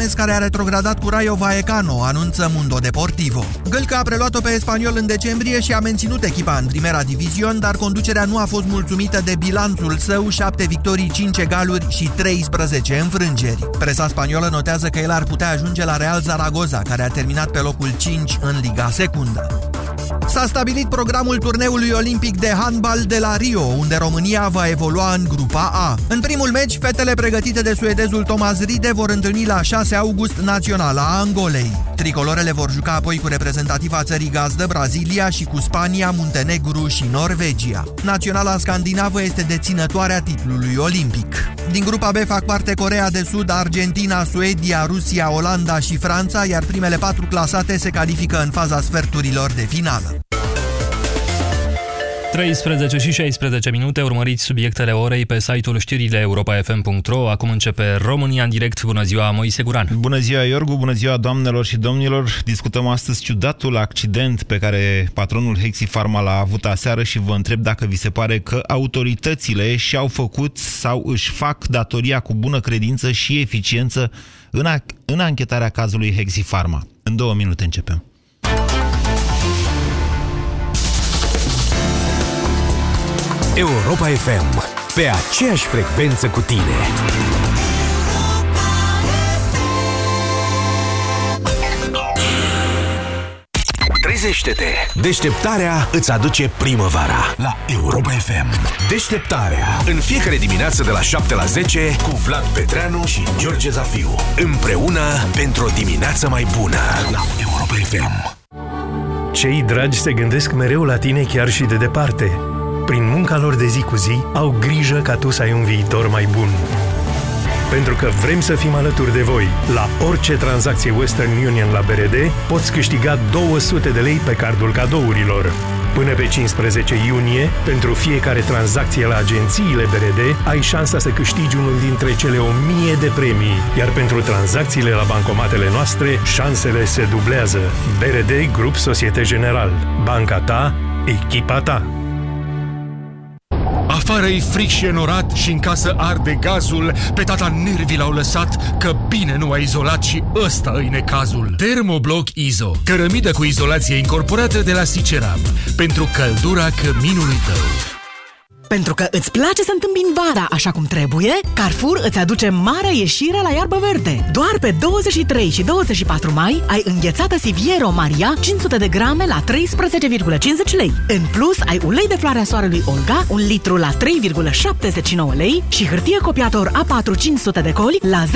Dudamesc care a retrogradat cu Rayo Vallecano, anunță Mundo Deportivo. Gâlca a preluat-o pe spaniol în decembrie și a menținut echipa în primera divizion, dar conducerea nu a fost mulțumită de bilanțul său, 7 victorii, 5 egaluri și 13 înfrângeri. Presa spaniolă notează că el ar putea ajunge la Real Zaragoza, care a terminat pe locul 5 în Liga Secundă. S-a stabilit programul turneului olimpic de handbal de la Rio, unde România va evolua în grupa A. În primul meci, fetele pregătite de suedezul Thomas Ride vor întâlni la 6 august naționala a Angolei. Tricolorele vor juca apoi cu reprezentativa țării gazdă, Brazilia și cu Spania, Muntenegru și Norvegia. Naționala scandinavă este deținătoarea titlului olimpic. Din grupa B fac parte Corea de Sud, Argentina, Suedia, Rusia, Olanda și Franța, iar primele patru clasate se califică în faza sferturilor de finală. 13 și 16 minute, urmăriți subiectele orei pe site-ul știrile europa.fm.ro. Acum începe România în direct. Bună ziua, Moise Guran. Bună ziua, Iorgu, bună ziua, doamnelor și domnilor. Discutăm astăzi ciudatul accident pe care patronul Hexi Pharma l-a avut aseară și vă întreb dacă vi se pare că autoritățile și-au făcut sau își fac datoria cu bună credință și eficiență în, a în anchetarea cazului Hexi Pharma. În două minute începem. Europa FM. Pe aceeași frecvență cu tine. Trezește-te! Deșteptarea îți aduce primăvara la Europa FM. Deșteptarea. În fiecare dimineață de la 7 la 10 cu Vlad Petreanu și George Zafiu. Împreună pentru o dimineață mai bună la Europa FM. Cei dragi se gândesc mereu la tine chiar și de departe prin munca lor de zi cu zi, au grijă ca tu să ai un viitor mai bun. Pentru că vrem să fim alături de voi. La orice tranzacție Western Union la BRD, poți câștiga 200 de lei pe cardul cadourilor. Până pe 15 iunie, pentru fiecare tranzacție la agențiile BRD, ai șansa să câștigi unul dintre cele 1000 de premii, iar pentru tranzacțiile la bancomatele noastre, șansele se dublează. BRD Grup Societe General. Banca ta, echipa ta. Afară e fric și enorat și în casă arde gazul, pe tata nervii l-au lăsat, că bine nu a izolat și ăsta îi necazul. Termobloc Izo, cărămidă cu izolație incorporată de la Siceram, pentru căldura căminului tău. Pentru că îți place să întâmbini vara așa cum trebuie, Carrefour îți aduce marea ieșire la iarbă verde. Doar pe 23 și 24 mai ai înghețată Siviero Maria 500 de grame la 13,50 lei. În plus, ai ulei de floarea soarelui Olga, un litru la 3,79 lei și hârtie copiator A4 500 de coli la 10,29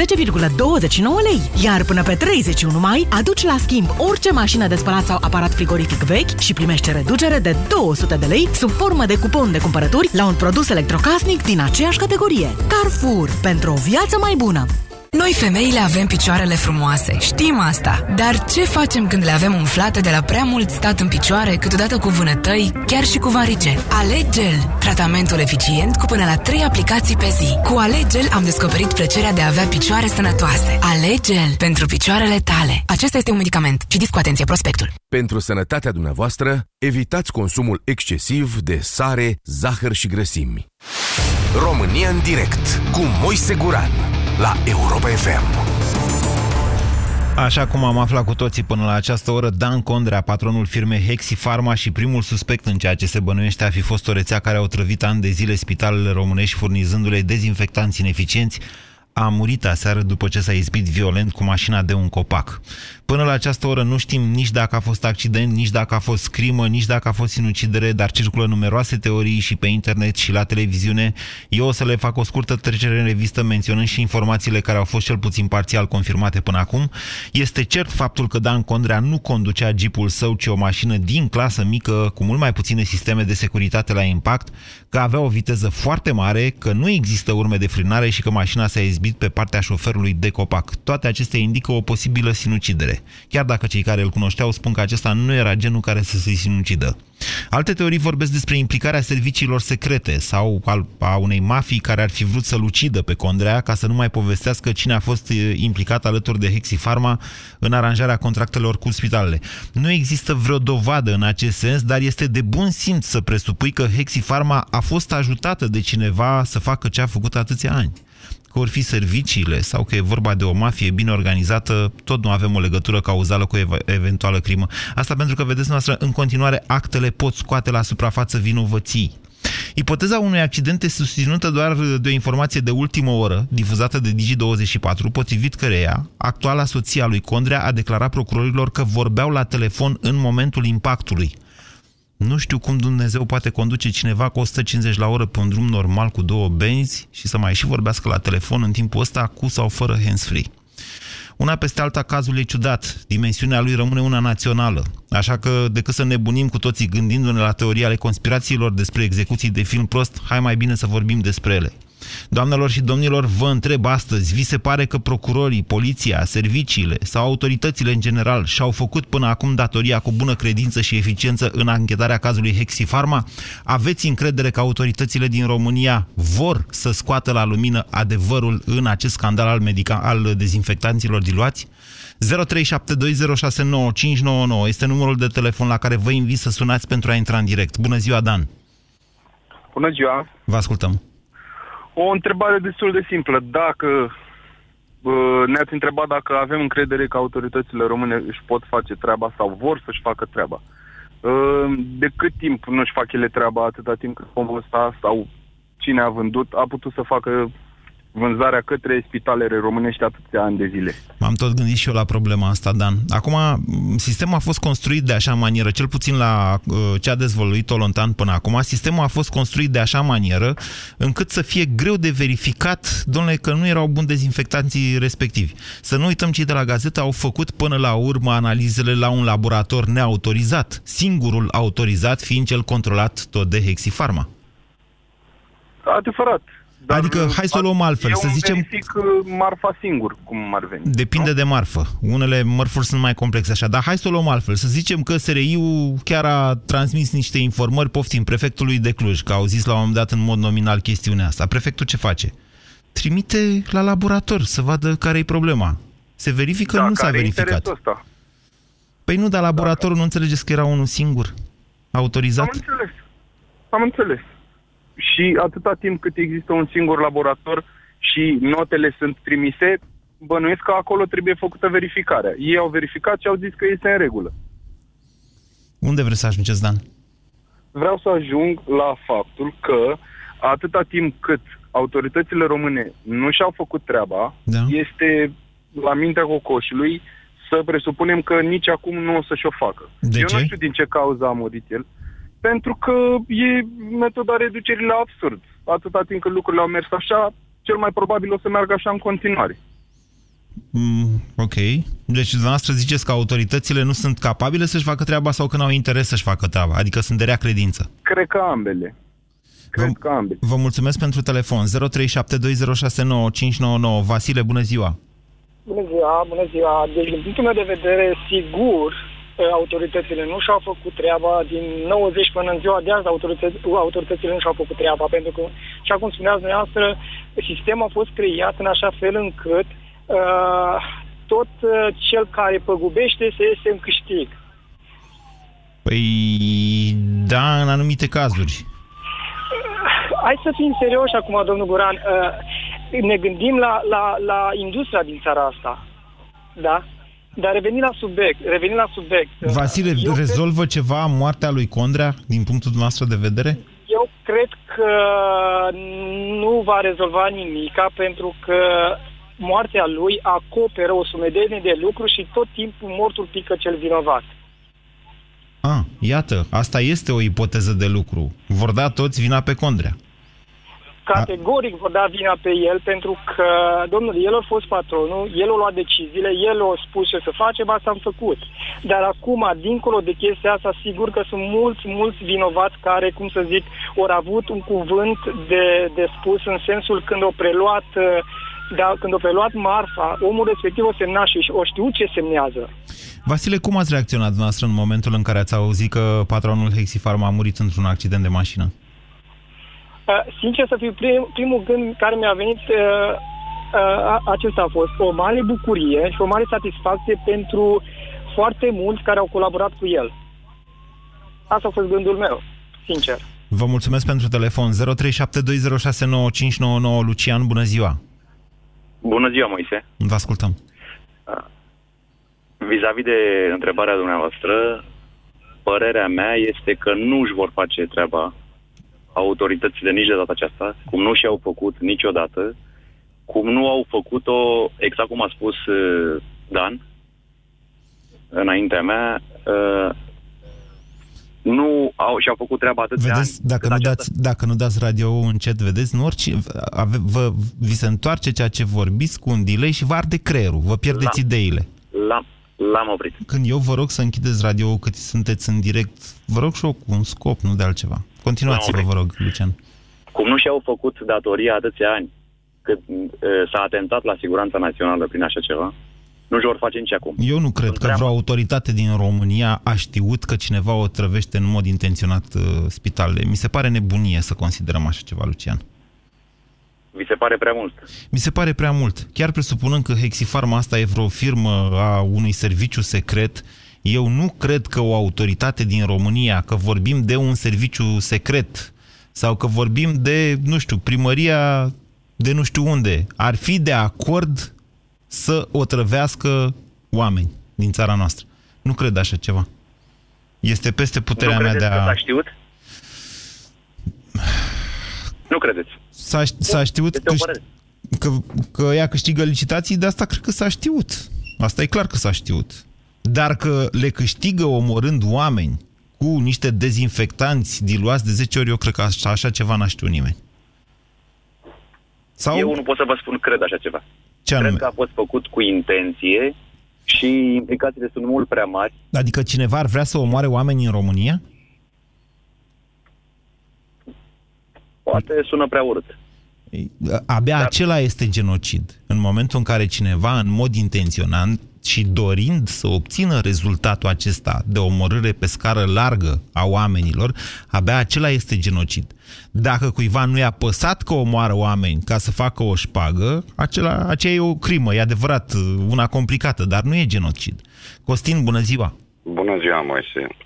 lei. Iar până pe 31 mai, aduci la schimb orice mașină de spălat sau aparat frigorific vechi și primește reducere de 200 de lei sub formă de cupon de cumpărături la un produs electrocasnic din aceeași categorie. Carrefour. Pentru o viață mai bună. Noi femeile avem picioarele frumoase, știm asta. Dar ce facem când le avem umflate de la prea mult stat în picioare, câteodată cu vânătăi, chiar și cu varice? Alegel, tratamentul eficient cu până la 3 aplicații pe zi. Cu Alegel am descoperit plăcerea de a avea picioare sănătoase. Alegel pentru picioarele tale. Acesta este un medicament. Citiți cu atenție prospectul. Pentru sănătatea dumneavoastră, evitați consumul excesiv de sare, zahăr și grăsimi. România în direct cu Moise Guran la Europa FM. Așa cum am aflat cu toții până la această oră, Dan Condrea, patronul firmei Hexi Pharma și primul suspect în ceea ce se bănuiește a fi fost o rețea care au trăvit ani de zile spitalele românești furnizându-le dezinfectanți ineficienți, a murit aseară după ce s-a izbit violent cu mașina de un copac. Până la această oră nu știm nici dacă a fost accident, nici dacă a fost crimă, nici dacă a fost sinucidere, dar circulă numeroase teorii și pe internet și la televiziune. Eu o să le fac o scurtă trecere în revistă menționând și informațiile care au fost cel puțin parțial confirmate până acum. Este cert faptul că Dan Condrea nu conducea jeepul său, ci o mașină din clasă mică, cu mult mai puține sisteme de securitate la impact, că avea o viteză foarte mare, că nu există urme de frânare și că mașina s-a izbit pe partea șoferului de copac. Toate acestea indică o posibilă sinucidere vedere. Chiar dacă cei care îl cunoșteau spun că acesta nu era genul care să se sinucidă. Alte teorii vorbesc despre implicarea serviciilor secrete sau a unei mafii care ar fi vrut să-l ucidă pe Condrea ca să nu mai povestească cine a fost implicat alături de Hexi Pharma în aranjarea contractelor cu spitalele. Nu există vreo dovadă în acest sens, dar este de bun simț să presupui că Hexi Pharma a fost ajutată de cineva să facă ce a făcut atâția ani. Că vor fi serviciile sau că e vorba de o mafie bine organizată, tot nu avem o legătură cauzală cu o eventuală crimă. Asta pentru că, vedeți noastră, în continuare actele pot scoate la suprafață vinovății. Ipoteza unui accident este susținută doar de o informație de ultimă oră, difuzată de Digi24, potrivit căreia actuala soția lui Condrea a declarat procurorilor că vorbeau la telefon în momentul impactului. Nu știu cum Dumnezeu poate conduce cineva cu 150 la oră pe un drum normal cu două benzi și să mai și vorbească la telefon în timpul ăsta cu sau fără hands-free. Una peste alta, cazul e ciudat. Dimensiunea lui rămâne una națională. Așa că, decât să nebunim cu toții gândindu-ne la teoria ale conspirațiilor despre execuții de film prost, hai mai bine să vorbim despre ele. Doamnelor și domnilor, vă întreb astăzi, vi se pare că procurorii, poliția, serviciile sau autoritățile în general și-au făcut până acum datoria cu bună credință și eficiență în anchetarea cazului Hexifarma? Aveți încredere că autoritățile din România vor să scoată la lumină adevărul în acest scandal al, medica- al dezinfectanților diluați? 0372069599 este numărul de telefon la care vă invit să sunați pentru a intra în direct. Bună ziua, Dan! Bună ziua! Vă ascultăm! O întrebare destul de simplă. Dacă uh, ne-ați întrebat dacă avem încredere că autoritățile române își pot face treaba sau vor să-și facă treaba. Uh, de cât timp nu-și fac ele treaba atâta timp cât omul ăsta sau cine a vândut a putut să facă vânzarea către spitalele românești atâția ani de zile. M-am tot gândit și eu la problema asta, Dan. Acum, sistemul a fost construit de așa manieră, cel puțin la uh, ce a dezvoluit Tolontan până acum, sistemul a fost construit de așa manieră încât să fie greu de verificat, domnule, că nu erau buni dezinfectanții respectivi. Să nu uităm cei de la gazetă au făcut până la urmă analizele la un laborator neautorizat, singurul autorizat fiind cel controlat tot de Hexifarma. Adevărat. Dar adică, hai să o luăm altfel, eu să zicem... verific uh, marfa singur, cum ar veni. Depinde nu? de marfă. Unele mărfuri sunt mai complexe așa, dar hai să o luăm altfel. Să zicem că SRI-ul chiar a transmis niște informări, poftim, prefectului de Cluj, că au zis la un moment dat în mod nominal chestiunea asta. Prefectul ce face? Trimite la laborator să vadă care e problema. Se verifică, da, nu s-a verificat. Ăsta? Păi nu, dar laboratorul da. nu înțelegeți că era unul singur? Autorizat? Am înțeles. Am înțeles și atâta timp cât există un singur laborator și notele sunt trimise, bănuiesc că acolo trebuie făcută verificarea. Ei au verificat și au zis că este în regulă. Unde vreți să ajungeți, Dan? Vreau să ajung la faptul că atâta timp cât autoritățile române nu și-au făcut treaba, da. este la mintea cocoșului să presupunem că nici acum nu o să-și o facă. De Eu ce? nu știu din ce cauză a murit el pentru că e metoda reducerii la absurd. Atâta timp cât lucrurile au mers așa, cel mai probabil o să meargă așa în continuare. Mm, ok. Deci dumneavoastră ziceți că autoritățile nu sunt capabile să-și facă treaba sau că nu au interes să-și facă treaba? Adică sunt de rea credință? Cred că ambele. Cred vă, că ambele. Vă mulțumesc pentru telefon. 0372069599. Vasile, bună ziua! Bună ziua, bună ziua. Deci, din punctul meu de vedere, sigur, autoritățile nu și-au făcut treaba, din 90 până în ziua de azi autorităț- autoritățile nu și-au făcut treaba, pentru că, așa cum spuneați dumneavoastră, sistemul a fost creat în așa fel încât uh, tot uh, cel care păgubește să iese în câștig. Păi, da, în anumite cazuri. Hai să fim serioși acum, domnul Guran. Uh, ne gândim la, la, la industria din țara asta. Da? Dar revenind la subiect, revenind la subiect... Vasile, rezolvă cred... ceva moartea lui Condrea, din punctul dumneavoastră de vedere? Eu cred că nu va rezolva nimica, pentru că moartea lui acoperă o sumedenie de lucruri și tot timpul mortul pică cel vinovat. Ah, iată, asta este o ipoteză de lucru. Vor da toți vina pe Condrea categoric vor da vina pe el pentru că, domnule, el a fost patronul, el a luat deciziile, el a spus ce să facem, asta am făcut. Dar acum, dincolo de chestia asta, sigur că sunt mulți, mulți vinovați care, cum să zic, au avut un cuvânt de, de spus în sensul când au preluat da, când au preluat marfa, omul respectiv o semna și o știu ce semnează. Vasile, cum ați reacționat dumneavoastră în momentul în care ați auzit că patronul Hexifarma a murit într-un accident de mașină? Uh, sincer să fiu, prim, primul gând care mi-a venit uh, uh, acesta a fost o mare bucurie și o mare satisfacție pentru foarte mulți care au colaborat cu el. Asta a fost gândul meu, sincer. Vă mulțumesc pentru telefon. 0372069599 Lucian, bună ziua! Bună ziua, Moise. Vă ascultăm. Vis-a-vis de întrebarea dumneavoastră, părerea mea este că nu își vor face treaba autoritățile nici de data aceasta, cum nu și-au făcut niciodată, cum nu au făcut-o, exact cum a spus uh, Dan, înaintea mea, uh, nu au și-au făcut treaba atât Vedeți, ani. dacă nu, aceasta- dați, dacă nu dați radio încet, vedeți, nu orice, ave, vă, vi se întoarce ceea ce vorbiți cu un delay și vă arde creierul, vă pierdeți Da. ideile. L-am, l-am oprit. Când eu vă rog să închideți radio cât sunteți în direct, vă rog și eu cu un scop, nu de altceva. Continuați-vă, Da, vă rog, Lucian. Cum nu și-au făcut datoria atâția ani, cât uh, s-a atentat la siguranța națională prin așa ceva, nu și vor face nici acum. Eu nu cred că vreo autoritate din România a știut că cineva o trăvește în mod intenționat uh, spitalele. Mi se pare nebunie să considerăm așa ceva, Lucian. Vi se pare prea mult. Mi se pare prea mult. Chiar presupunând că Hexifarma asta e vreo firmă a unui serviciu secret, eu nu cred că o autoritate din România, că vorbim de un serviciu secret sau că vorbim de, nu știu, primăria de nu știu unde, ar fi de acord să otrăvească oameni din țara noastră. Nu cred așa ceva. Este peste puterea nu mea credeți de că a... s-a știut? Nu credeți. S-a, s-a știut Este o că, părere. că, că ea câștigă licitații, de asta cred că s-a știut. Asta e clar că s-a știut. Dar că le câștigă omorând oameni cu niște dezinfectanți diluați de 10 ori, eu cred că așa, așa ceva n-a știut nimeni. Sau Eu nu pot să vă spun cred așa ceva. ce Cred anume? că a fost făcut cu intenție și implicațiile sunt mult prea mari. Adică cineva ar vrea să omoare oameni în România? Poate sună prea urât. Abia acela este genocid. În momentul în care cineva, în mod intenționat și dorind să obțină rezultatul acesta de omorâre pe scară largă a oamenilor, abia acela este genocid. Dacă cuiva nu i-a păsat că omoară oameni ca să facă o șpagă, acela, aceea e o crimă, e adevărat, una complicată, dar nu e genocid. Costin, bună ziua! Bună ziua, Moise.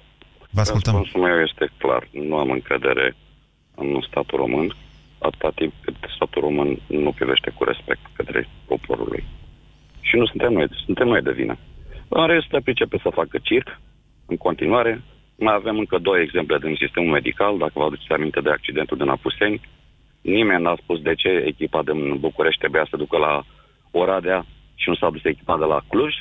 Vă ascultăm. Răspunsul meu este clar. Nu am încredere în statul român, atâta timp cât statul român nu privește cu respect către poporul lui. Și nu suntem noi, suntem noi de vină. În rest, pricepe să facă circ, în continuare. Mai avem încă două exemple din sistemul medical, dacă vă aduceți aminte de accidentul din Apuseni. Nimeni n-a spus de ce echipa din București trebuia să ducă la Oradea și nu s-a dus echipa de la Cluj.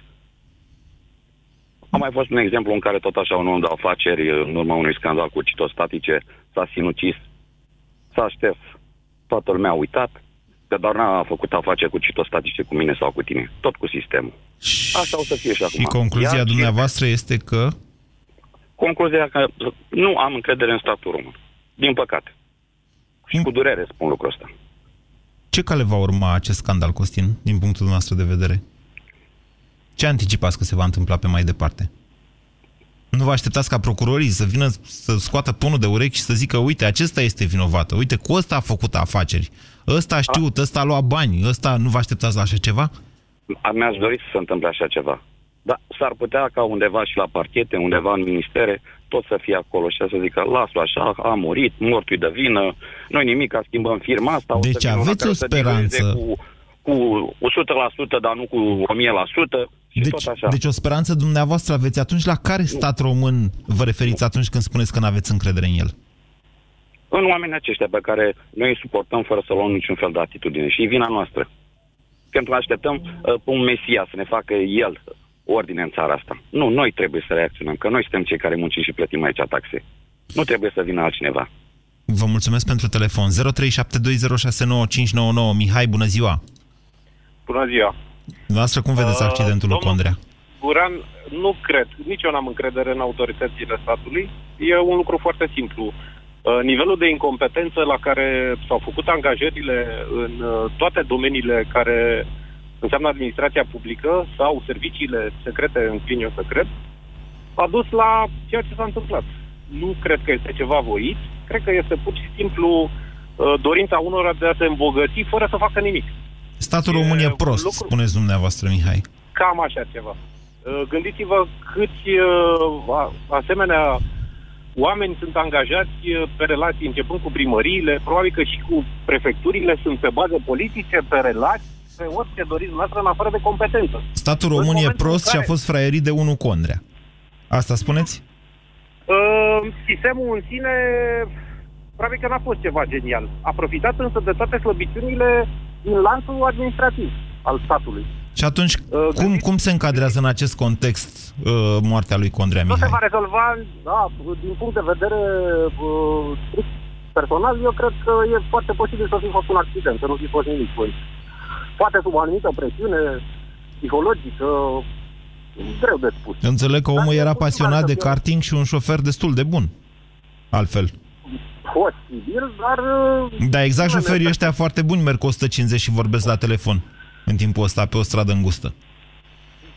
A mai fost un exemplu în care tot așa un om de afaceri, în urma unui scandal cu citostatice, s-a sinucis, s-a șters. Toată lumea a uitat că doar n-a făcut afaceri cu citostatice cu mine sau cu tine. Tot cu sistemul. Asta o să fie și acum. Și concluzia Iar dumneavoastră este că Concluzia că nu am încredere în statul român. Din păcate. Și cu durere spun lucrul ăsta. ce cale va urma acest scandal, Costin, din punctul dumneavoastră de vedere? Ce anticipați că se va întâmpla pe mai departe? Nu vă așteptați ca procurorii să vină să scoată ponul de urechi și să zică, uite, acesta este vinovată, uite, cu ăsta a făcut afaceri, ăsta a știut, ăsta a luat bani, ăsta nu vă așteptați la așa ceva? A- Mi-aș dori să se întâmple așa ceva. Dar s-ar putea ca undeva și la parchete, undeva în ministere, tot să fie acolo și să zică, las-o așa, a murit, mortul de vină, noi nimic, ca schimbăm firma asta. o să Deci vină una aveți care o să dilueze speranță. Cu, cu 100%, dar nu cu 1000%. Și Deci, tot așa. deci o speranță dumneavoastră aveți atunci la care stat român vă referiți atunci când spuneți că nu aveți încredere în el? în oamenii aceștia pe care noi îi suportăm fără să luăm niciun fel de atitudine. Și e vina noastră. Pentru că așteptăm uh, pe un mesia să ne facă el ordine în țara asta. Nu, noi trebuie să reacționăm, că noi suntem cei care muncim și plătim aici taxe. Nu trebuie să vină altcineva. Vă mulțumesc pentru telefon. 0372069599. Mihai, bună ziua! Bună ziua. Dumneavoastră, cum vedeți Uh, accidentul lui domnul- Condrea? Guran, nu cred, nici eu n-am încredere în autoritățile statului. E un lucru foarte simplu. Uh, Nivelul de incompetență la care s-au făcut angajările în uh, toate domeniile care înseamnă administrația publică sau serviciile secrete, înclin eu să cred, a dus la ceea ce s-a întâmplat. Nu cred că este ceva voit, cred că este pur și simplu uh, dorința unora de a se îmbogăți fără să facă nimic. Statul român e prost, lucru- spuneți dumneavoastră, Mihai. Cam așa ceva. Uh, Gândiți-vă câți uh, a- asemenea oameni sunt angajați uh, pe relații începând cu primăriile, probabil că și cu prefecturile sunt pe baze politice, pe relații pe orice doriți noastră în afară de competență. Statul român e prost care... și a fost fraierit de unul Condrea. Asta spuneți? Uh, sistemul în sine probabil că n-a fost ceva genial. A profitat însă de toate slăbiciunile din lanțul administrativ al statului. Și atunci, uh, cum, cum se încadrează în acest context uh, moartea lui Condrea Mihai? Nu se va rezolva, da, din punct de vedere uh, personal, eu cred că e foarte posibil să fi fost un accident, să nu fi fost nimic. Păi. Poate sub o anumită presiune psihologică, greu de spus. Înțeleg că omul era pasionat de karting și un șofer destul de bun. Altfel. Posibil, dar... Da, exact șoferii ăștia foarte buni merg 150 și vorbesc la telefon în timpul ăsta pe o stradă îngustă.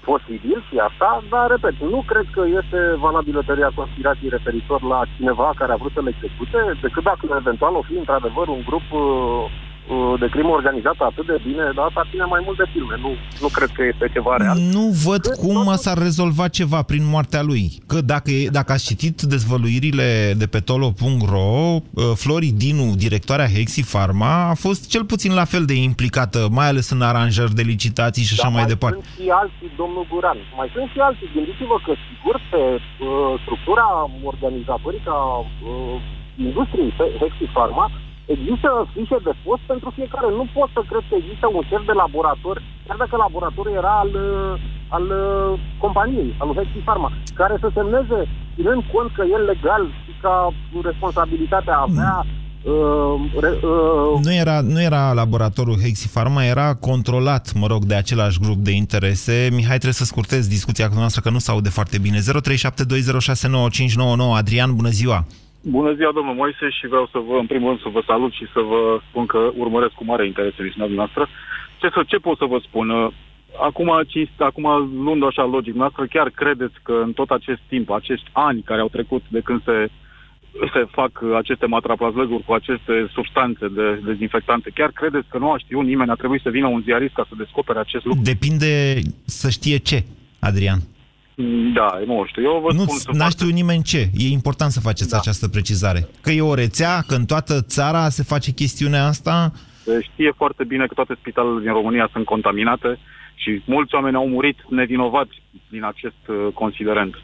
Posibil și asta, dar, repet, nu cred că este valabilă teoria conspirației referitor la cineva care a vrut să le execute, decât dacă eventual o fi într-adevăr un grup uh, Uh, de crimă organizată atât de bine, dar asta ține mai mult de filme. Nu, nu cred că este ceva real. Nu văd de cum tot... s-ar rezolva ceva prin moartea lui. Că dacă, dacă ați citit dezvăluirile de pe tolo.ro, uh, Flori Dinu, directoarea Hexi Pharma, a fost cel puțin la fel de implicată, mai ales în aranjări de licitații și așa da, mai, mai departe. sunt și alții, domnul Guran. Mai sunt și alții. Gândiți-vă că, sigur, pe uh, structura organizatorică a uh, industriei Hexi Pharma Există fișe de post pentru fiecare. Nu pot să cred că există un șef de laborator, chiar dacă laboratorul era al, al companiei, al Hexi Pharma, care să semneze, ținând cont că el legal și ca responsabilitatea avea Uh, uh, nu, era, nu era laboratorul Hexi Pharma, era controlat, mă rog, de același grup de interese. Mihai, trebuie să scurtez discuția cu noastră, că nu s-aude foarte bine. 0372069599 Adrian, bună ziua! Bună ziua, domnul Moise, și vreau să vă, în primul rând, să vă salut și să vă spun că urmăresc cu mare interes emisiunea noastră. Ce, să, ce pot să vă spun? Acum, cinst, acum, luând așa logic noastră, chiar credeți că în tot acest timp, acești ani care au trecut de când se, se fac aceste matraplazlăguri cu aceste substanțe de dezinfectante, chiar credeți că nu a știut nimeni, a trebuit să vină un ziarist ca să descopere acest lucru? Depinde să știe ce, Adrian. Da, nu știu. Eu vă nu spun n-a știu nimeni ce. E important să faceți da. această precizare. Că e o rețea, că în toată țara se face chestiunea asta... Se știe foarte bine că toate spitalele din România sunt contaminate și mulți oameni au murit nevinovați din acest uh, considerent.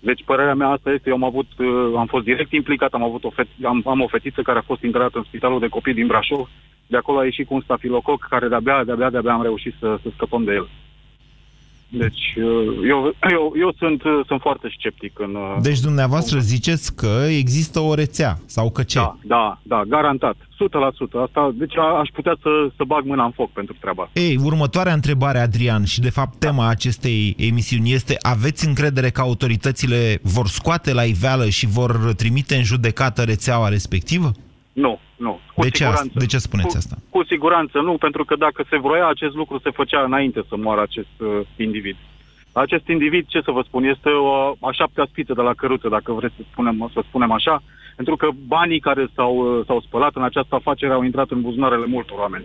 Deci părerea mea asta este, eu am avut, uh, am fost direct implicat, am avut o fet, am, am o fetiță care a fost integrată în spitalul de copii din Brașov, de acolo a ieșit cu un stafilococ care de-abia, de-abia, de-abia am reușit să, să scăpăm de el. Deci uh, eu, eu, eu sunt, uh, sunt foarte sceptic în... Uh, deci dumneavoastră ziceți că există o rețea sau că ce? Da, da, da, garantat. 100%. Asta, deci aș putea să, să bag mâna în foc pentru treaba Ei, următoarea întrebare, Adrian, și de fapt tema da. acestei emisiuni este aveți încredere că autoritățile vor scoate la iveală și vor trimite în judecată rețeaua respectivă? Nu, nu. Cu de, ce siguranță, de ce spuneți cu, asta? Cu siguranță nu, pentru că dacă se vroia acest lucru, se făcea înainte să moară acest uh, individ. Acest individ, ce să vă spun, este o a șaptea spiță de la căruță, dacă vreți să spunem, să spunem așa, pentru că banii care s-au, uh, s-au spălat în această afacere au intrat în buzunarele multor oameni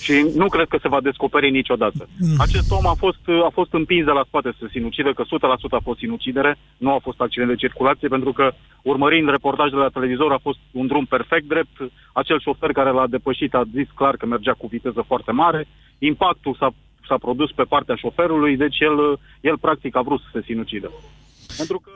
și nu cred că se va descoperi niciodată. Mm. Acest om a fost, a fost împins de la spate să sinucide, că 100% a fost sinucidere, nu a fost accident de circulație, pentru că urmărind reportajele la televizor a fost un drum perfect drept. Acel șofer care l-a depășit a zis clar că mergea cu viteză foarte mare. Impactul s-a, s-a produs pe partea șoferului, deci el, el practic a vrut să se sinucidă. Pentru că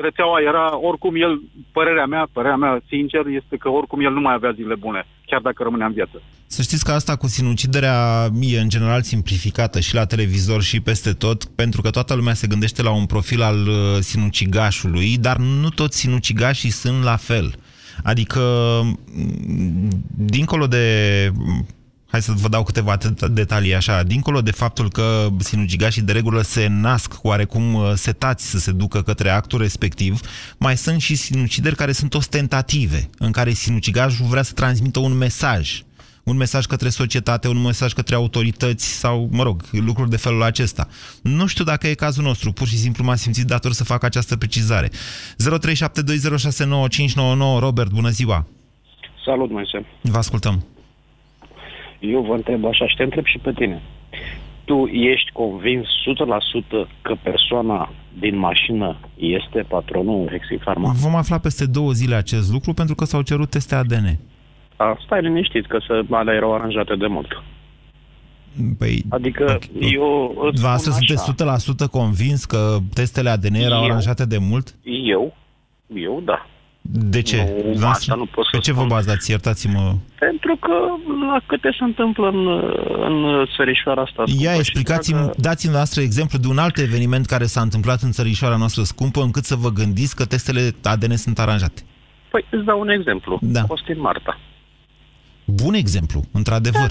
rețeaua era, oricum el, părerea mea, părerea mea sincer, este că oricum el nu mai avea zile bune, chiar dacă rămânea în viață. Să știți că asta cu sinuciderea e în general simplificată și la televizor și peste tot, pentru că toată lumea se gândește la un profil al uh, sinucigașului, dar nu toți sinucigașii sunt la fel. Adică, dincolo de Hai să vă dau câteva detalii așa. Dincolo de faptul că sinucigașii de regulă se nasc oarecum uh, setați să se ducă către actul respectiv, mai sunt și sinucideri care sunt ostentative, în care sinucigașul vrea să transmită un mesaj. Un mesaj către societate, un mesaj către autorități sau, mă rog, lucruri de felul acesta. Nu știu dacă e cazul nostru, pur și simplu m-am simțit dator să fac această precizare. 0372069599 Robert, bună ziua! Salut, Moise! Vă ascultăm! Eu vă întreb așa și te întreb și pe tine. Tu ești convins 100% că persoana din mașină este patronul Hexifarma? Vom afla peste două zile acest lucru pentru că s-au cerut teste ADN. A, stai liniștit că se, alea erau aranjate de mult. Păi, Adică eu îți Dumneavoastră spun așa. sunteți 100% convins că testele ADN erau Eu? aranjate de mult? Eu? Eu, da. De ce? Nu, Dumneavoastră- asta nu pot să Pe ce vă spun. bazați? Iertați-mă. Pentru că la câte se întâmplă în, în țărișoara asta Ia scumpă și explicați-mi, dacă- dați-mi noastră exemplu de un alt eveniment care s-a întâmplat în țărișoara noastră scumpă, încât să vă gândiți că testele ADN sunt aranjate. Păi îți dau un exemplu. Da. Costin Marta. Bun exemplu, într-adevăr.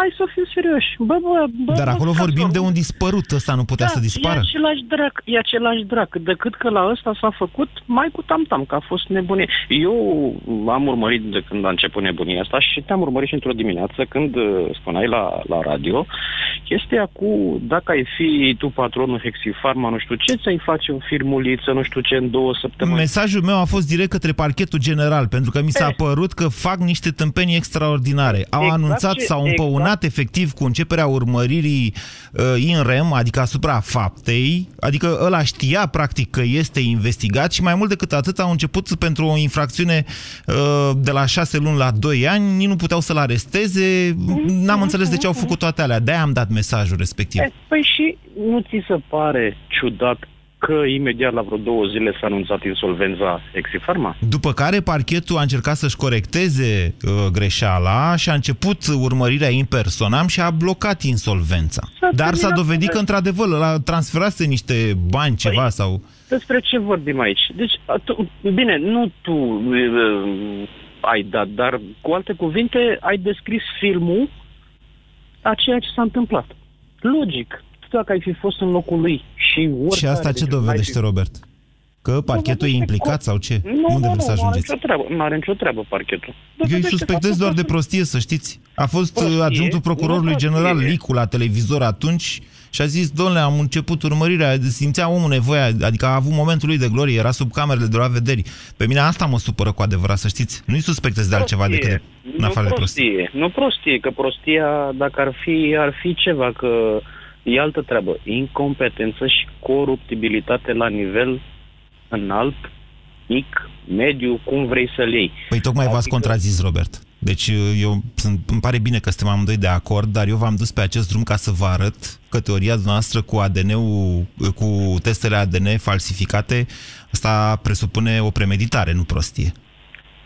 Hai să fim serioși. Bă, bă, bă, Dar bă, acolo stați vorbim la de urmă. un dispărut, ăsta nu putea da, să dispară. E același drac, e același drac, decât că la ăsta s-a făcut mai cu tam-tam, că a fost nebunie. Eu am urmărit de când a început nebunia asta și te-am urmărit și într-o dimineață când uh, spuneai la, la radio chestia cu dacă ai fi tu patronul Hexifarma, nu știu ce, ți-ai face o firmuliță, nu știu ce, în două săptămâni. Mesajul meu a fost direct către parchetul general, pentru că mi s-a părut că fac niște tâmpenii extraordinare. Au Exact anunțat, ce- s-au împăunat efectiv cu începerea urmăririi uh, in rem, adică asupra faptei, adică ăla știa practic că este investigat și mai mult decât atât au început pentru o infracțiune uh, de la 6 luni la 2 ani, nici nu puteau să-l aresteze, n-am înțeles de ce au făcut toate alea, de-aia am dat mesajul respectiv. E, Păi și nu ți se pare ciudat că imediat la vreo două zile s-a anunțat insolvența Exifarma? După care parchetul a încercat să-și corecteze uh, greșeala și a început urmărirea in personam și a blocat insolvența. S-a Dar s-a terminat dovedit de- că, într-adevăr, ăla transferase niște bani, ceva, Păi- sau... Despre ce vorbim aici? Deci, a, tu, bine, nu tu uh, ai dat, dar cu alte cuvinte ai descris filmul a ceea ce s-a întâmplat. Logic. Tu dacă ai fi fost în locul lui și Și oricare asta ce de dovedește, ai fi- Robert? Că parchetul e implicat sau ce? Nu, Unde nu, vreți să nu, nu are ajungeți? nicio treabă. Nu are nicio treabă parchetul. Eu îi Dovedește suspectez faptul doar că- de prostie, să știți. A fost uh, Prostie? adjunctul procurorului Nu prostie. general Licu la televizor atunci și a zis, domnule, am început urmărirea, simțea omul nevoia, adică a avut momentul lui de glorie, era sub camerele de la vederii. Pe mine asta mă supără cu adevărat, să știți. Nu-i suspectez de altceva Prostie. decât de, în afară de prostie. prostie. Nu prostie, că prostia, dacă ar fi, ar fi ceva, că e altă treabă. Incompetență și coruptibilitate la nivel înalt, mic, mediu, cum vrei să-l iei. Păi tocmai v-ați Adică- contrazis, Robert. Deci eu sunt, îmi pare bine că suntem amândoi de acord, dar eu v-am dus pe acest drum ca să vă arăt că teoria noastră cu ADN-ul, cu testele ADN falsificate, asta presupune o premeditare, nu prostie.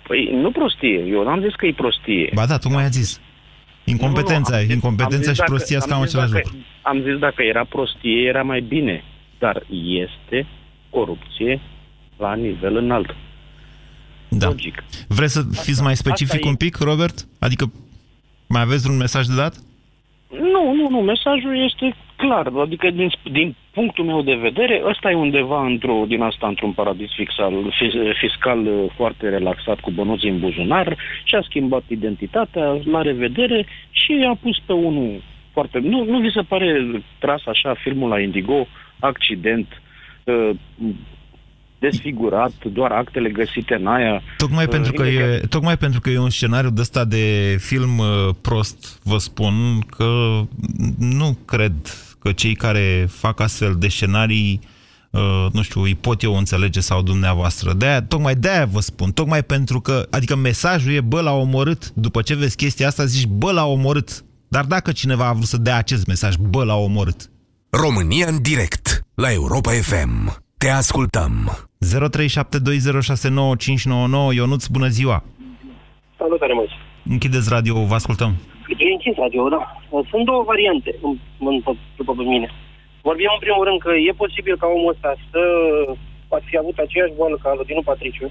Păi nu prostie, eu n-am zis că e prostie. Ba da, tocmai a zis. Incompetența, Nu, nu, am zis- incompetența am zis și dacă- prostia am sunt cam zis același dacă- lucru. Am zis dacă era prostie, era mai bine. Dar este corupție la nivel înalt. Da. Logic. Vreți să fiți mai specific asta e. un pic, Robert? Adică mai aveți un mesaj de dat? Nu, nu, nu, mesajul este clar. Adică din, din punctul meu de vedere, ăsta e undeva într-o, din asta într-un paradis fiscal, fis- fiscal uh, foarte relaxat cu bănuții în buzunar și-a schimbat identitatea, la revedere și a pus pe unul foarte... Nu, nu vi se pare tras așa filmul la Indigo, accident, uh, desfigurat, doar actele găsite în aia. Tocmai Uh, pentru, că imediat. e, tocmai pentru că e un scenariu de ăsta de film uh, prost, vă spun că nu cred că cei care fac astfel de scenarii uh, nu știu, îi pot eu înțelege sau dumneavoastră. De-aia, tocmai de-aia vă spun, tocmai pentru că, adică mesajul e, bă, l-a omorât. După ce vezi chestia asta, zici, bă, l-a omorât. Dar dacă cineva a vrut să dea acest mesaj, bă, l-a omorât. România în direct la Europa FM. Te ascultăm. 0372069599 Ionuț, bună ziua! Salutare, măi. Închideți radio, vă ascultăm. E închis radio, da. Sunt două variante, în, în, după mine. Vorbim în primul rând că e posibil ca omul ăsta să poate fi avut aceeași boală ca Lodinu Patriciu.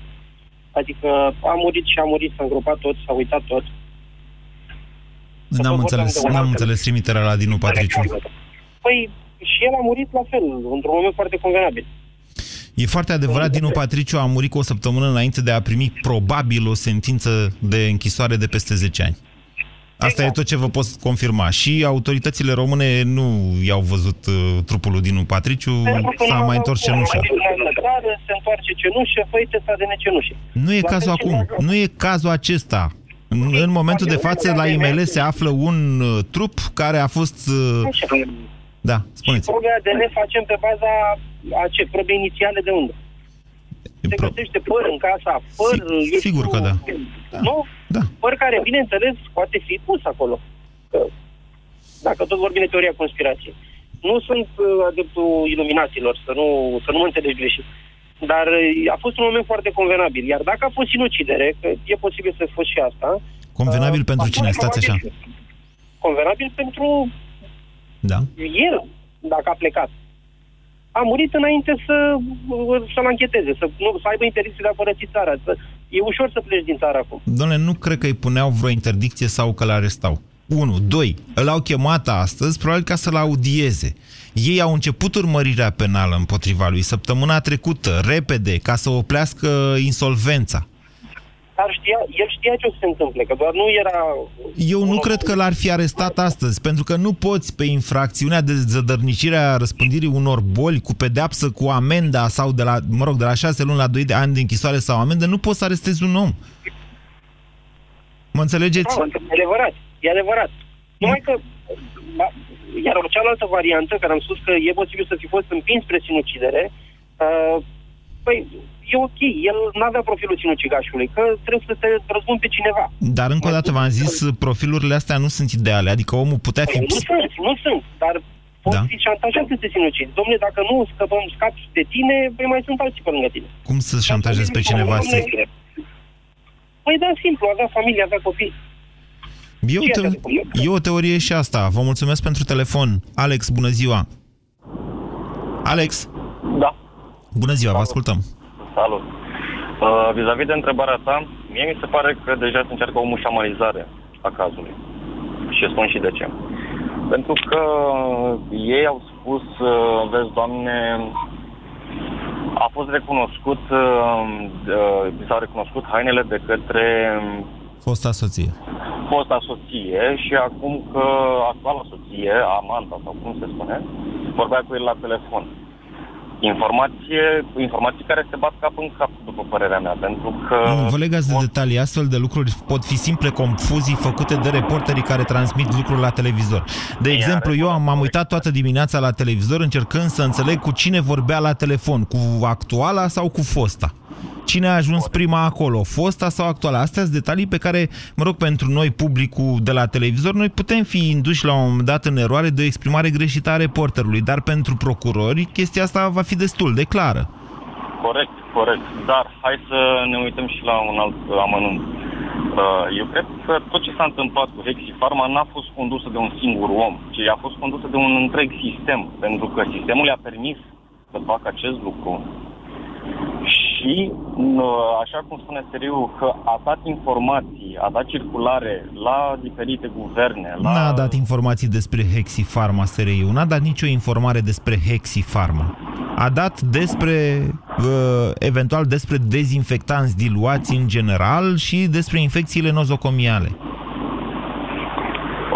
Adică a murit și a murit, s-a îngropat tot, s-a uitat tot. N-am înțeles, n-am înțeles trimiterea la Dinu Patriciu. Păi și el a murit la fel, într-un moment foarte convenabil. E foarte adevărat, Dinu Patriciu a murit cu o săptămână înainte de a primi probabil o sentință de închisoare de peste 10 ani. Asta e tot ce vă pot confirma. Și autoritățile române nu i-au văzut uh, trupul lui Dinu Patriciu, s-a mai întors cenușa. Țară, se întoarce cenușă, păi testa de necenușă. Nu e La cazul fel și acum, la- nu e cazul acesta. În, în momentul de față, la IML se află un uh, trup care a fost... uh, Așa. Da, spuneți. Probe ADN facem pe baza a ce? Probe inițiale de unde? Se găsește păr în casa, păr... eu sigur știu, că da. Nu? Da. Păr care, bineînțeles, poate fi pus acolo. Că dacă tot vorbim de teoria conspirației. Nu sunt uh, adeptul iluminaților, să nu, să nu mă înțelegi greșit. Dar uh, a fost un moment foarte convenabil. Iar dacă a fost sinucidere, că e posibil să fost și asta... Convenabil uh, pentru cine? Stați așa. Convenabil pentru da. el, dacă a plecat. A murit înainte să, să-l încheteze, să, nu, să aibă interdicție de a părăsi țara. Să, e ușor să pleci din țară acum. Doamne, nu cred că îi puneau vreo interdicție sau că l-arestau. 1. 2. Îl au chemat astăzi, probabil ca să-l audieze. Ei au început urmărirea penală împotriva lui săptămâna trecută, repede, ca să oplească insolvența. Dar știa, el știa ce o să se întâmple, că doar nu era... Eu nu cred că l-ar fi arestat astăzi, pentru că nu poți pe infracțiunea de zădărnicire a răspândirii unor boli cu pedeapsă, cu amenda sau de la, mă rog, de la 6 luni la 2 de ani de închisoare sau amendă, nu poți să arestezi un om. Mă înțelegeți? Da, e adevărat, e adevărat. Numai că, iar o cealaltă variantă, care am spus că e posibil să fi fost împins spre sinucidere, uh, păi, e ok, el nu avea profilul sinucigașului, că trebuie să te răzbun pe cineva. Dar încă o dată v-am zis, profilurile astea nu sunt ideale, adică omul putea fi... Păi, nu sunt, nu sunt, dar poți Da. fi șantajat să te sinucidi. Domnule, dacă nu scăpăm, scapi de tine, păi mai sunt alții pe lângă tine. Cum să șantajezi pe cineva să... Păi da, simplu, avea familie, avea copii. E o, te- e o teorie și asta. Vă mulțumesc pentru telefon. Alex, bună ziua! Alex? Da. Bună ziua, vă ascultăm. Salut. Uh, vis-a-vis de întrebarea ta, mie mi se pare că deja se încearcă o mușamalizare a cazului. Și spun și de ce. Pentru că ei au spus, uh, vezi, doamne, a fost recunoscut, uh, uh, s-au recunoscut hainele de către Fosta soție. fosta soție și acum că actuala soție, Amanda sau cum se spune, vorbea cu el la telefon. Informație, informații care se bat cap în cap, după părerea mea, pentru că... Nu, vă legați de detalii. Astfel de lucruri pot fi simple confuzii făcute de reporterii care transmit lucruri la televizor. De exemplu, eu am, am uitat toată dimineața la televizor încercând să înțeleg cu cine vorbea la telefon, cu actuala sau cu fosta. Cine a ajuns prima acolo, fosta sau actuala? Astea sunt detalii pe care, mă rog, pentru noi, publicul de la televizor, noi putem fi induși la un moment dat în eroare de o exprimare greșită a reporterului, dar pentru procurori chestia asta va fi destul de clară. Corect, corect. Dar hai să ne uităm și la un alt amănunt. Uh, Eu cred că tot ce s-a întâmplat cu Hexi Pharma n-a fost condusă de un singur om, ci a fost condusă de un întreg sistem, pentru că sistemul i-a permis să facă acest lucru. Și, uh, așa cum spune Seriu, că a dat informații, a dat circulare la diferite guverne, la... N-a dat informații despre Hexi Pharma SRI, n-a dat nicio informare despre Hexi Pharma. A dat despre, uh, eventual, despre dezinfectanți diluați în general și despre infecțiile nozocomiale.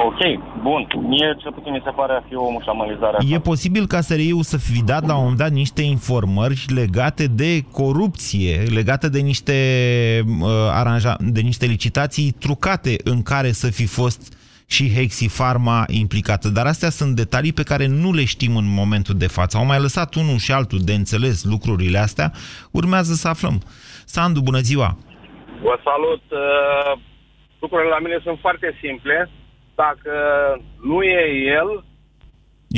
Ok, bun. Mie cel puțin mi se pare a fi o mușamalizare. E posibil ca SRI-ul să fi dat la un moment dat niște informări legate de corupție, legate de niște, uh, aranja, de niște licitații trucate în care să fi fost și Hexi Pharma implicată. Dar astea sunt detalii pe care nu le știm în momentul de față. Au mai lăsat unul și altul de înțeles lucrurile astea. Urmează să aflăm. Sandu, bună ziua! Vă salut. Uh, Lucrurile la mine sunt foarte simple. Dacă nu e el,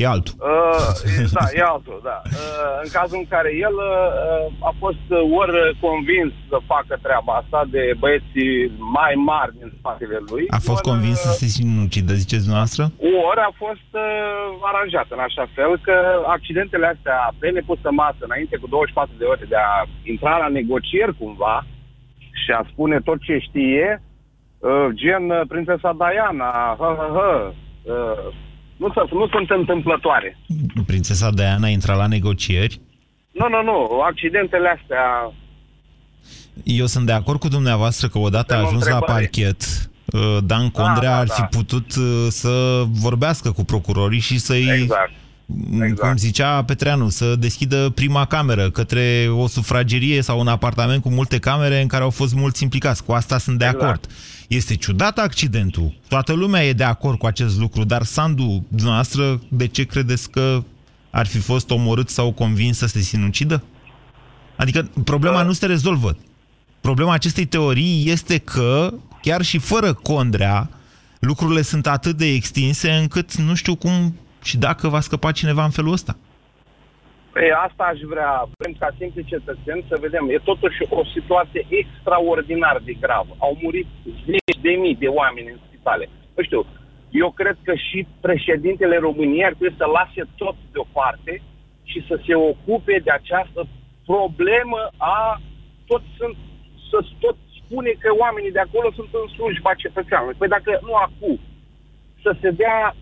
E altul. uh, e- da, e altul, da. Uh, în cazul în care el uh, a fost ori convins să facă treaba asta de băieții mai mari din spatele lui, A fost convins să se sinucidă, ziceți dumneavoastră? ori a fost uh, aranjat în așa fel că accidentele astea pe nepusă masă, înainte cu 24 de ore de a intra la negocieri cumva și a spune tot ce știe, uh, gen uh, prințesa Diana, hă, hă, hă, uh, nu, s- nu sunt întâmplătoare. Prințesa Diana a intrat la negocieri. Nu, nu, nu, accidentele astea Eu sunt de acord cu dumneavoastră că odată a Am o ajuns la întrebare. parchet, uh, Dan Condrea da, ar fi da. putut uh, să vorbească cu procurorii și să-i, Exact. M, cum zicea Petreanu, să deschidă prima cameră către o sufragerie sau un apartament cu multe camere în care au fost mulți implicați. Cu asta sunt de Exact. acord. Este ciudat accidentul. Toată lumea e de acord cu acest lucru, dar Sandu, dumneavoastră, de ce credeți că ar fi fost omorât sau convins să se sinucidă? Adică problema nu se rezolvă. Problema acestei teorii este că, chiar și fără Condrea, lucrurile sunt atât de extinse încât nu știu cum și dacă va scăpa cineva în felul ăsta. Păi asta aș vrea, vrem ca simpli cetățeni să vedem. E totuși o situație extraordinar de gravă. Au murit zeci de mii de oameni în spitale. Nu știu, eu cred că și președintele României ar trebui să lase tot deoparte și să se ocupe de această problemă a tot sunt, să tot spune că oamenii de acolo sunt în slujba cetățeanului. Păi dacă nu acum, să se dea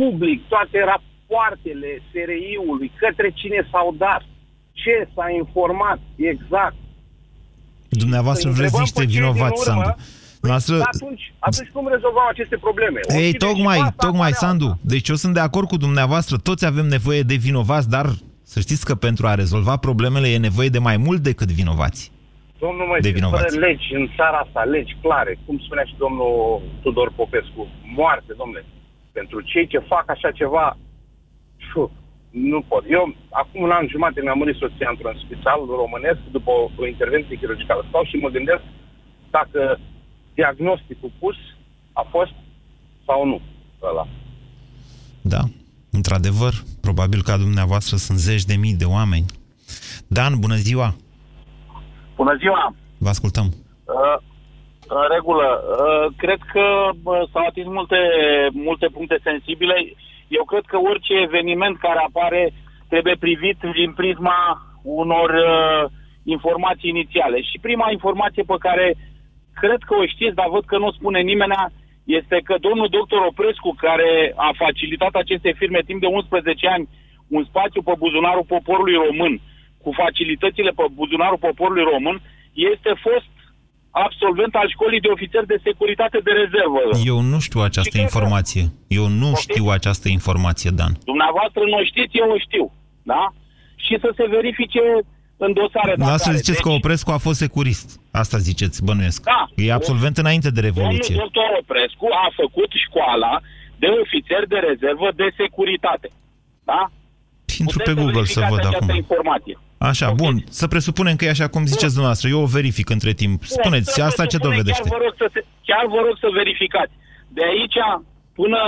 public toate rapoartele SRI-ului, către cine s-au dat, ce s-a informat exact. Dumneavoastră vreți niște vinovați, Sandu. Noastră... Atunci, atunci cum rezolvăm aceste probleme? Ei, tocmai, tocmai, Sandu. Asta. Deci eu sunt de acord cu dumneavoastră. Toți avem nevoie de vinovați, dar să știți că pentru a rezolva problemele e nevoie de mai mult decât vinovați. Domnul Moise, fără legi în țara asta, legi clare, cum spunea și domnul Tudor Popescu, moarte, domnule. Pentru cei ce fac așa ceva, șu, nu pot. Eu, acum un an jumate, mi-am murit soția într-un spital românesc după o, o intervenție chirurgicală. Stau și mă gândesc dacă diagnosticul pus a fost sau nu ăla. Da, într-adevăr, probabil ca dumneavoastră sunt zeci de mii de oameni. Dan, bună ziua! Bună ziua! Vă ascultăm! Uh, în regulă. Uh, cred că uh, s-au atins multe, multe puncte sensibile. Eu cred că orice eveniment care apare trebuie privit din prisma unor uh, informații inițiale. Și prima informație pe care cred că o știți, dar văd că nu o spune nimeni, este că domnul doctor Oprescu, care a facilitat aceste firme timp de 11 ani un spațiu pe buzunarul poporului român, cu facilitățile pe buzunarul poporului român, este fost absolvent al școlii de ofițer de securitate de rezervă. Eu nu știu această informație. Eu nu știu această informație, Dan. Dumneavoastră nu știți, eu o știu. Da? Și să se verifice în dosare. Da, să ziceți deci... că Oprescu a fost securist. Asta ziceți, bănuiesc. Da. E absolvent o... înainte de Revoluție. Domnul doctor Oprescu a făcut școala de ofițer de rezervă de securitate. Da? Intru pe Google să văd acum. informație. Așa, okay. bun. Să presupunem că e așa cum ziceți dumneavoastră. Eu o verific între timp. Spuneți, bun, asta ce dovedește? Chiar vă, rog să se, chiar vă rog să verificați. De aici până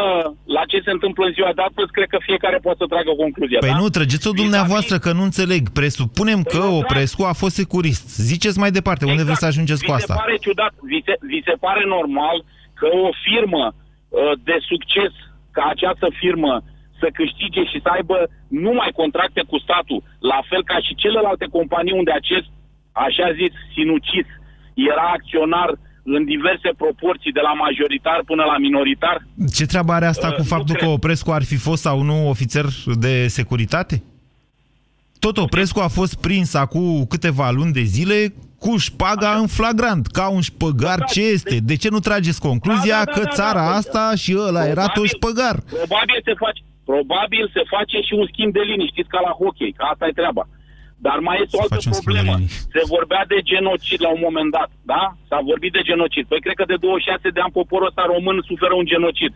la ce se întâmplă în ziua de astăzi, cred că fiecare poate să tragă concluzia. Păi da? nu, trăgeți-o dumneavoastră, că nu înțeleg. Presupunem păi că Oprescu a fost securist. Ziceți mai departe, exact. unde vreți să ajungeți vi cu asta? Vi se pare ciudat, vi se, vi se pare normal că o firmă uh, de succes ca această firmă să câștige și să aibă numai contracte cu statul, la fel ca și celelalte companii unde acest, așa zis, sinucis, era acționar în diverse proporții, de la majoritar până la minoritar. Ce treabă are asta uh, cu faptul că Oprescu ar fi fost sau nu ofițer de securitate? Tot Oprescu a fost prins acum câteva luni de zile cu șpaga Așa. în flagrant, ca un șpăgar da, ce este. De ce nu trageți concluzia da, da, da, că da, țara da, da, asta și ăla probabil, era tot șpăgar? Probabil se face, Probabil se face și un schimb de linii, știți, ca la hockey, că asta e treaba. Dar mai este o altă problemă. Se vorbea de genocid la un moment dat, da? S-a vorbit de genocid. Păi cred că de 26 de ani poporul ăsta român suferă un genocid.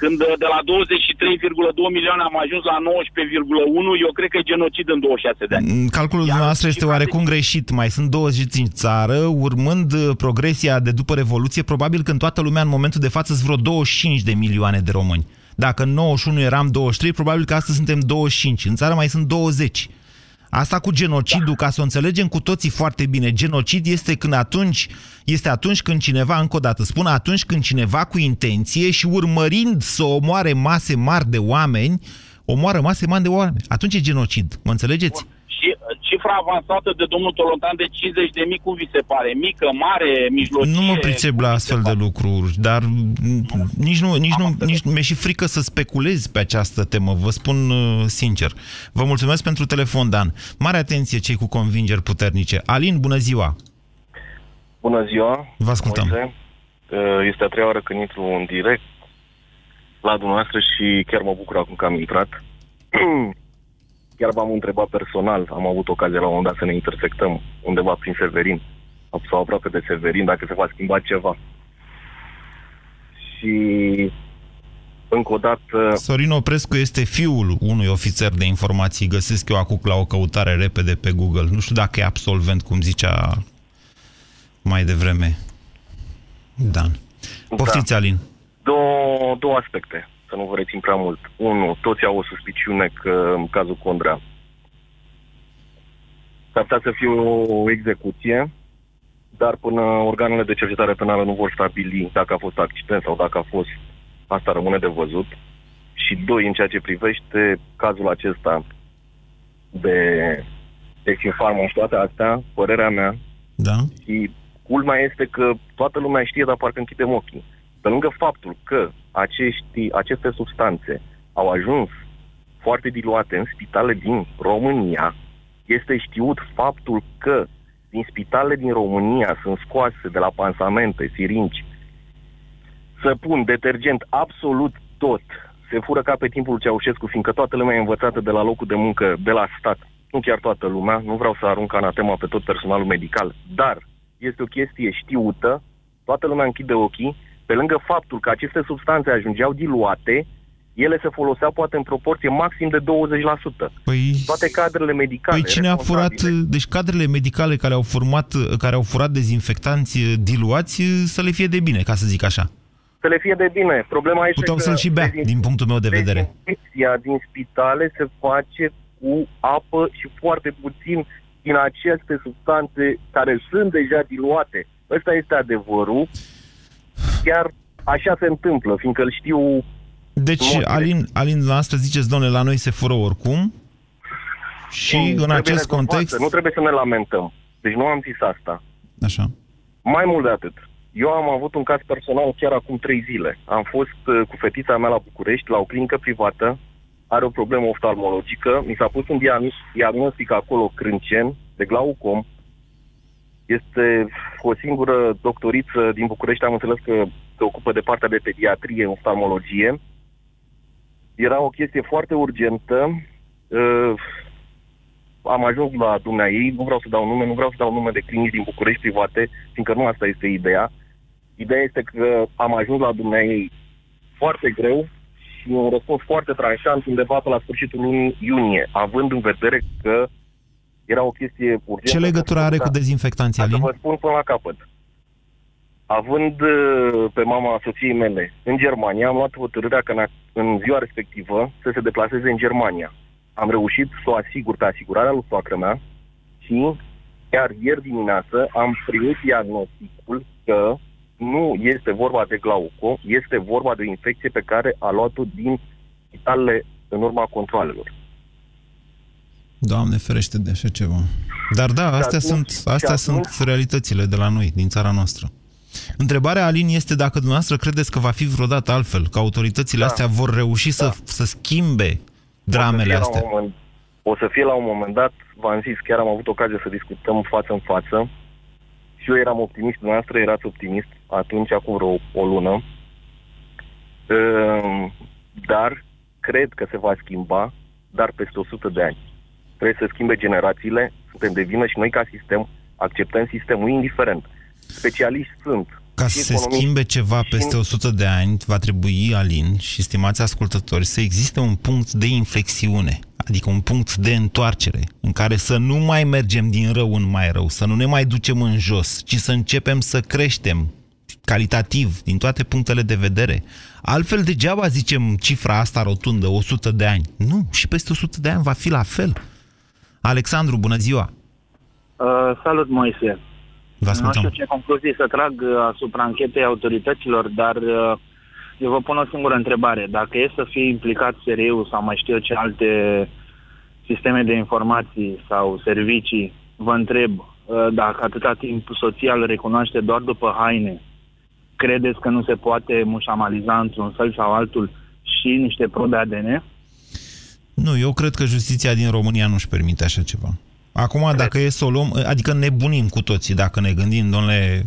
Când uh, de la 23,2 milioane am ajuns la 19,1, eu cred că e genocid în 26 de ani. Mm, calculul dumneavoastră este oarecum de... greșit. Mai sunt 20 în țară, urmând uh, progresia de după Revoluție, probabil că în toată lumea în momentul de față sunt vreo 25 de milioane de români. Dacă în 91 eram 23, probabil că astăzi suntem 25. În țară mai sunt 20. Asta cu genocidul, da. ca să o înțelegem cu toții foarte bine, genocid este când atunci, este atunci când cineva, încă o dată spun, atunci când cineva cu intenție și urmărind să omoare mase mari de oameni, omoară mase mari de oameni. Atunci e genocid. Mă înțelegeți? Bun și uh, cifra avansată de domnul Tolontan de 50 de mii, cum vi se pare? Mică, mare, mijlocie? Nu mă pricep la astfel de lucruri, dar nici nu, nici nu, nici mi-e și frică să speculez pe această temă, vă spun uh, sincer. Vă mulțumesc pentru telefon, Dan. Mare atenție cei cu convingeri puternice. Alin, bună ziua! Bună ziua! Vă ascultăm! Moise. Uh, este a treia oară când intru în direct la dumneavoastră și chiar mă bucur acum că am intrat. Chiar v-am întrebat personal, am avut ocazia la un moment dat să ne intersectăm undeva prin Severin, sau aproape de Severin, dacă se va schimba ceva. Și încă o dată... Sorin Oprescu este fiul unui ofițer de informații. Găsesc eu acum la o căutare repede pe Google. Nu știu dacă e absolvent, cum zicea mai devreme Dan. Poftiți, da. Alin. Două, două aspecte, să nu vă rețin prea mult. Unu, toți au o suspiciune că în cazul Condrea s-ar putea să fie o execuție, dar până organele de cercetare penală nu vor stabili dacă a fost accident sau dacă a fost, asta rămâne de văzut. Și doi, în ceea ce privește cazul acesta de Exinfarma și toate astea, părerea mea, da. și culmea este că toată lumea știe, dar parcă închidem ochii. Pe lângă faptul că acești, aceste substanțe au ajuns foarte diluate în spitale din România, este știut faptul că din spitalele din România sunt scoase de la pansamente, sirinci, săpun, detergent, absolut tot. Se fură ca pe timpul Ceaușescu, fiindcă toată lumea e învățată de la locul de muncă, de la stat. Nu chiar toată lumea, nu vreau să arunc anatema pe tot personalul medical, dar este o chestie știută, toată lumea închide ochii, pe lângă faptul că aceste substanțe ajungeau diluate, ele se foloseau poate în proporție maxim de 20%. Păi, Toate cadrele medicale. păi cine a furat, responsabile- deci cadrele medicale care au, format, care au furat dezinfectanți diluați să le fie de bine, ca să zic așa. Să le fie de bine. Problema este Puteau că să-l și bea, din punctul meu de vedere. dezinfecția din spitale se face cu apă și foarte puțin din aceste substanțe care sunt deja diluate. Ăsta este adevărul. Chiar așa se întâmplă, fiindcă îl știu Deci, Alin, Alin, la asta ziceți, domnule, la noi se fură oricum și în Trebuie acest rezolvată, context... Nu trebuie să ne lamentăm. Deci nu am zis asta. Așa. Mai mult de atât. Eu am avut un caz personal chiar acum trei zile. Am fost uh, cu fetița mea la București, la o clinică privată, are o problemă oftalmologică, mi s-a pus un diagnos- diagnostic acolo crâncen de glaucom. Este o singură doctoriță din București, am înțeles că se ocupă de partea de pediatrie, oftalmologie. Era o chestie foarte urgentă. Uh, am ajuns la dumnea ei, nu vreau să dau nume, nu vreau să dau nume de clinici din București private, fiindcă nu asta este ideea. Ideea este că am ajuns la dumnea ei foarte greu și un răspuns foarte tranșant undeva pe la sfârșitul lunii iunie, având în vedere că era o chestie urgentă. Ce legătură are cu Da. dezinfectanții, Hai să Alin? vă spun până la capăt. Având uh, pe mama soției mele în Germania, am luat hotărârea că în, în ziua respectivă să se deplaseze în Germania. Am reușit să o asigur pe asigurarea lui soacră mea și chiar ieri dimineață am primit diagnosticul că nu este vorba de glauco, este vorba de o infecție pe care a luat-o din spitalele în urma controalelor. Doamne ferește de așa ceva. Dar da, Și astea, atunci- sunt, astea și atunci- sunt realitățile de la noi, din țara noastră. Întrebarea, Alin, este dacă dumneavoastră credeți că va fi vreodată altfel, că autoritățile Da. astea vor reuși să, să schimbe dramele o să fie astea. La un moment, o să fie la un moment dat, v-am zis, chiar am avut ocazia să discutăm față în față și eu eram optimist, dumneavoastră erați optimist atunci, acum vreo o lună. Ehm, Dar cred că se va schimba, dar peste 100 de ani. Trebuie să schimbe generațiile, suntem de vină și noi ca sistem acceptăm sistemul indiferent. Specialiști sunt. Ca și să se economiști, schimbe ceva și- peste 100 de ani, va trebui, Alin și stimați ascultători, să existe un punct de inflexiune, adică un punct de întoarcere, în care să nu mai mergem din rău în mai rău, să nu ne mai ducem în jos, ci să începem să creștem calitativ, din toate punctele de vedere. Altfel, degeaba zicem cifra asta rotundă, 100 de ani. Nu, și peste 100 de ani va fi la fel. Alexandru, bună ziua! Uh, salut, Moise. Vă Nu ascultăm. știu ce concluzii să trag uh, asupra anchetei autorităților, dar uh, eu vă pun o singură întrebare. Dacă e să fie implicat SRU sau mai știu eu ce alte sisteme de informații sau servicii, vă întreb uh, dacă atâta timp soția îl recunoaște doar după haine, credeți că nu se poate mușamaliza într-un fel sau altul și niște probe ADN? Nu, eu cred că justiția din România nu-și permite așa ceva. Acum, dacă e să o luăm, adică nebunim cu toții, dacă ne gândim, domnule,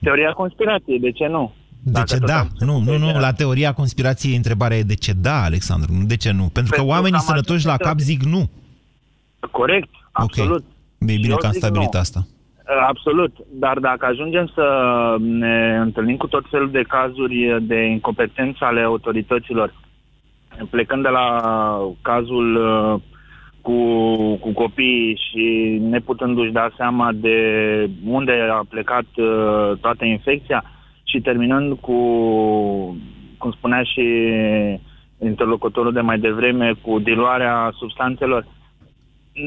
Teoria conspirației, de ce nu? de ce da? Nu, nu, nu, la teoria conspirației întrebarea e de ce da, Alexandru, nu de ce nu. Pentru că Pentru oamenii că am sănătoși la cap zic nu. Corect, absolut. E bine Eu că am zic stabilit nu. asta. Absolut, dar dacă ajungem să ne întâlnim cu tot felul de cazuri de incompetență ale autorităților, plecând de la cazul uh, cu, cu copiii și neputându-și da seama de unde a plecat uh, toată infecția și terminând cu, cum spunea și interlocutorul de mai devreme, cu diluarea substanțelor,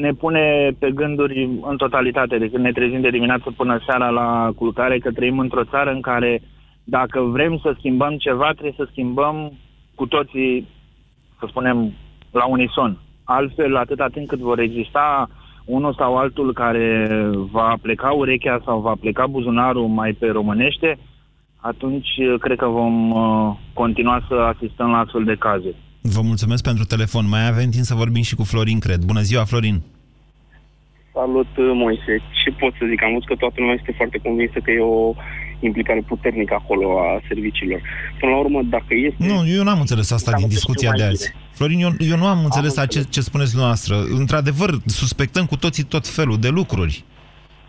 ne pune pe gânduri în totalitate, de când ne trezim de dimineață până seara la culcare, că trăim într-o țară în care dacă vrem să schimbăm ceva, trebuie să schimbăm cu toții, să spunem, la unison. Altfel, atâta timp cât vor exista unul sau altul care va pleca urechea sau va pleca buzunarul mai pe românește, atunci cred că vom uh, continua să asistăm la astfel de cazuri. Vă mulțumesc pentru telefon. Mai avem timp să vorbim și cu Florin, cred. Bună ziua, Florin! Salut, Moise. Ce pot să zic? Am văzut că toată lumea este foarte convinsă că e o implicare puternică acolo a serviciilor. Până la urmă, dacă este... Nu, eu n-am înțeles asta din discuția de azi. Bine. Florin, eu, eu nu am înțeles am ce, ce spuneți dumneavoastră. Într-adevăr, suspectăm cu toții tot felul de lucruri.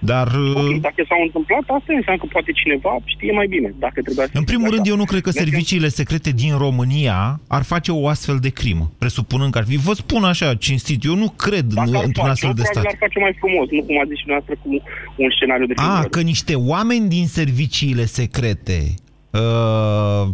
Dar... Okay, dacă s-au întâmplat, asta înseamnă că poate cineva știe mai bine. Dacă trebuia să în primul rând, eu nu cred că serviciile secrete din România ar face o astfel de crimă, presupunând că ar fi. Vă spun așa, cinstit, eu nu cred în, într-un astfel de stat. ar face mai frumos, nu cum a zis și noastră, cu un scenariu de A, că niște oameni din serviciile secrete uh,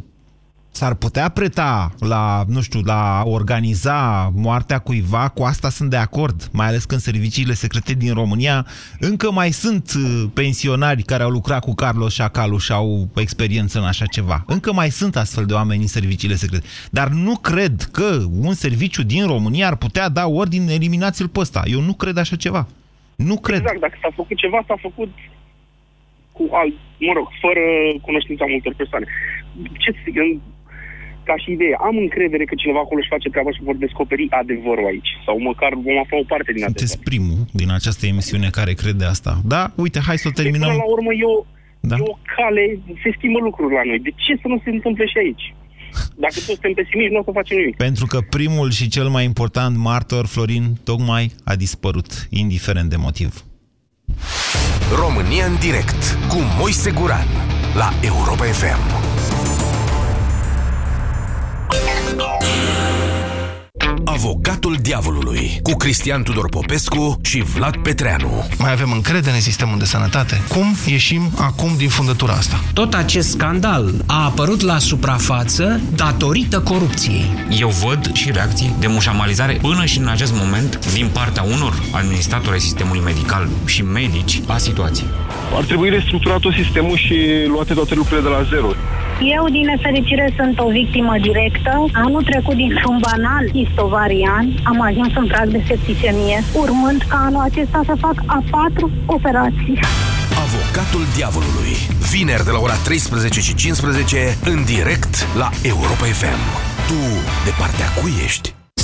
s-ar putea preta la, nu știu, la organiza moartea cuiva, cu asta sunt de acord, mai ales că în serviciile secrete din România încă mai sunt uh, pensionari care au lucrat cu Carlos Șacalu și au experiență în așa ceva. Încă mai sunt astfel de oameni în serviciile secrete. Dar nu cred că un serviciu din România ar putea da ordine eliminați-l pe ăsta. Eu nu cred așa ceva. Nu cred. Exact, dacă s-a făcut ceva, s-a făcut cu alt, mă rog, fără cunoștința multor persoane. Ce să zic, ca și idee, am încredere că cineva acolo își face treaba și vor descoperi adevărul aici. Sau măcar vom afla o parte din adevăr. Sunteți primul din această emisiune care crede asta. Da, uite, hai să o terminăm. Deci, până la urmă, eu, da. e o cale, se schimbă lucruri la noi. De ce să nu se întâmple și aici? Dacă toți suntem pesimiști, nu o să facem nimic. Pentru că primul și cel mai important martor, Florin, tocmai a dispărut, indiferent de motiv. România în direct cu Moise Guran la Europa FM. Avocatul diavolului cu Cristian Tudor Popescu și Vlad Petreanu. Mai avem încredere în sistemul de sănătate? Cum ieșim acum din fundătura asta? Tot acest scandal a apărut la suprafață datorită corupției. Eu văd și reacții de mușamalizare până și în acest moment din partea unor administratori ai sistemului medical și medici la situație. Ar trebui restructurat tot sistemul și luate toate lucrurile de la zero. Eu, din nefericire, sunt o victimă directă. Anul trecut, dintr-un banal istovarian, am ajuns în prag de septicemie, urmând ca anul acesta să fac a patru operații. Avocatul Diavolului. Vineri de la ora 13 și 15 în direct la Europa FM. Tu, de partea cui ești?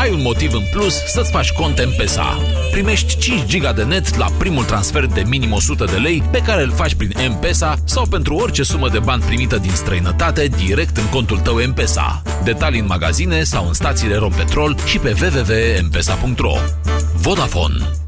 Ai un motiv în plus să-ți faci cont M-Pesa. Primești 5 giga de net la primul transfer de minim 100 de lei pe care îl faci prin M-Pesa sau pentru orice sumă de bani primită din străinătate direct în contul tău M-Pesa. Detalii în magazine sau în stațiile Rompetrol și pe www.mpesa.ro Vodafone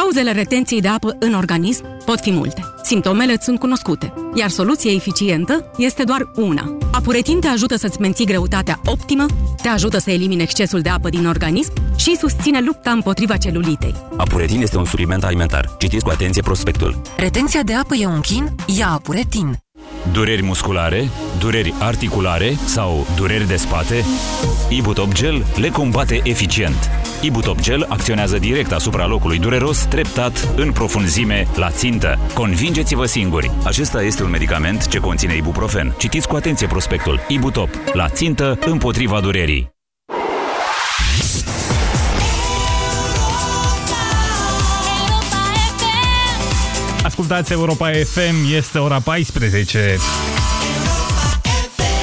Cauzele retenției de apă în organism pot fi multe. Simptomele sunt cunoscute, iar soluția eficientă este doar una. Apuretin te ajută să-ți menții greutatea optimă, te ajută să elimine excesul de apă din organism și susține lupta împotriva celulitei. Apuretin este un supliment alimentar. Citiți cu atenție prospectul. Retenția de apă e un chin? Ia Apuretin! Dureri musculare, dureri articulare sau dureri de spate? Ibutop Gel le combate eficient. Ibutop Gel acționează direct asupra locului dureros, treptat, în profunzime, la țintă. Convingeți-vă singuri! Acesta este un medicament ce conține ibuprofen. Citiți cu atenție prospectul. Ibutop. La țintă, împotriva durerii. Ascultați Europa FM, este ora 14.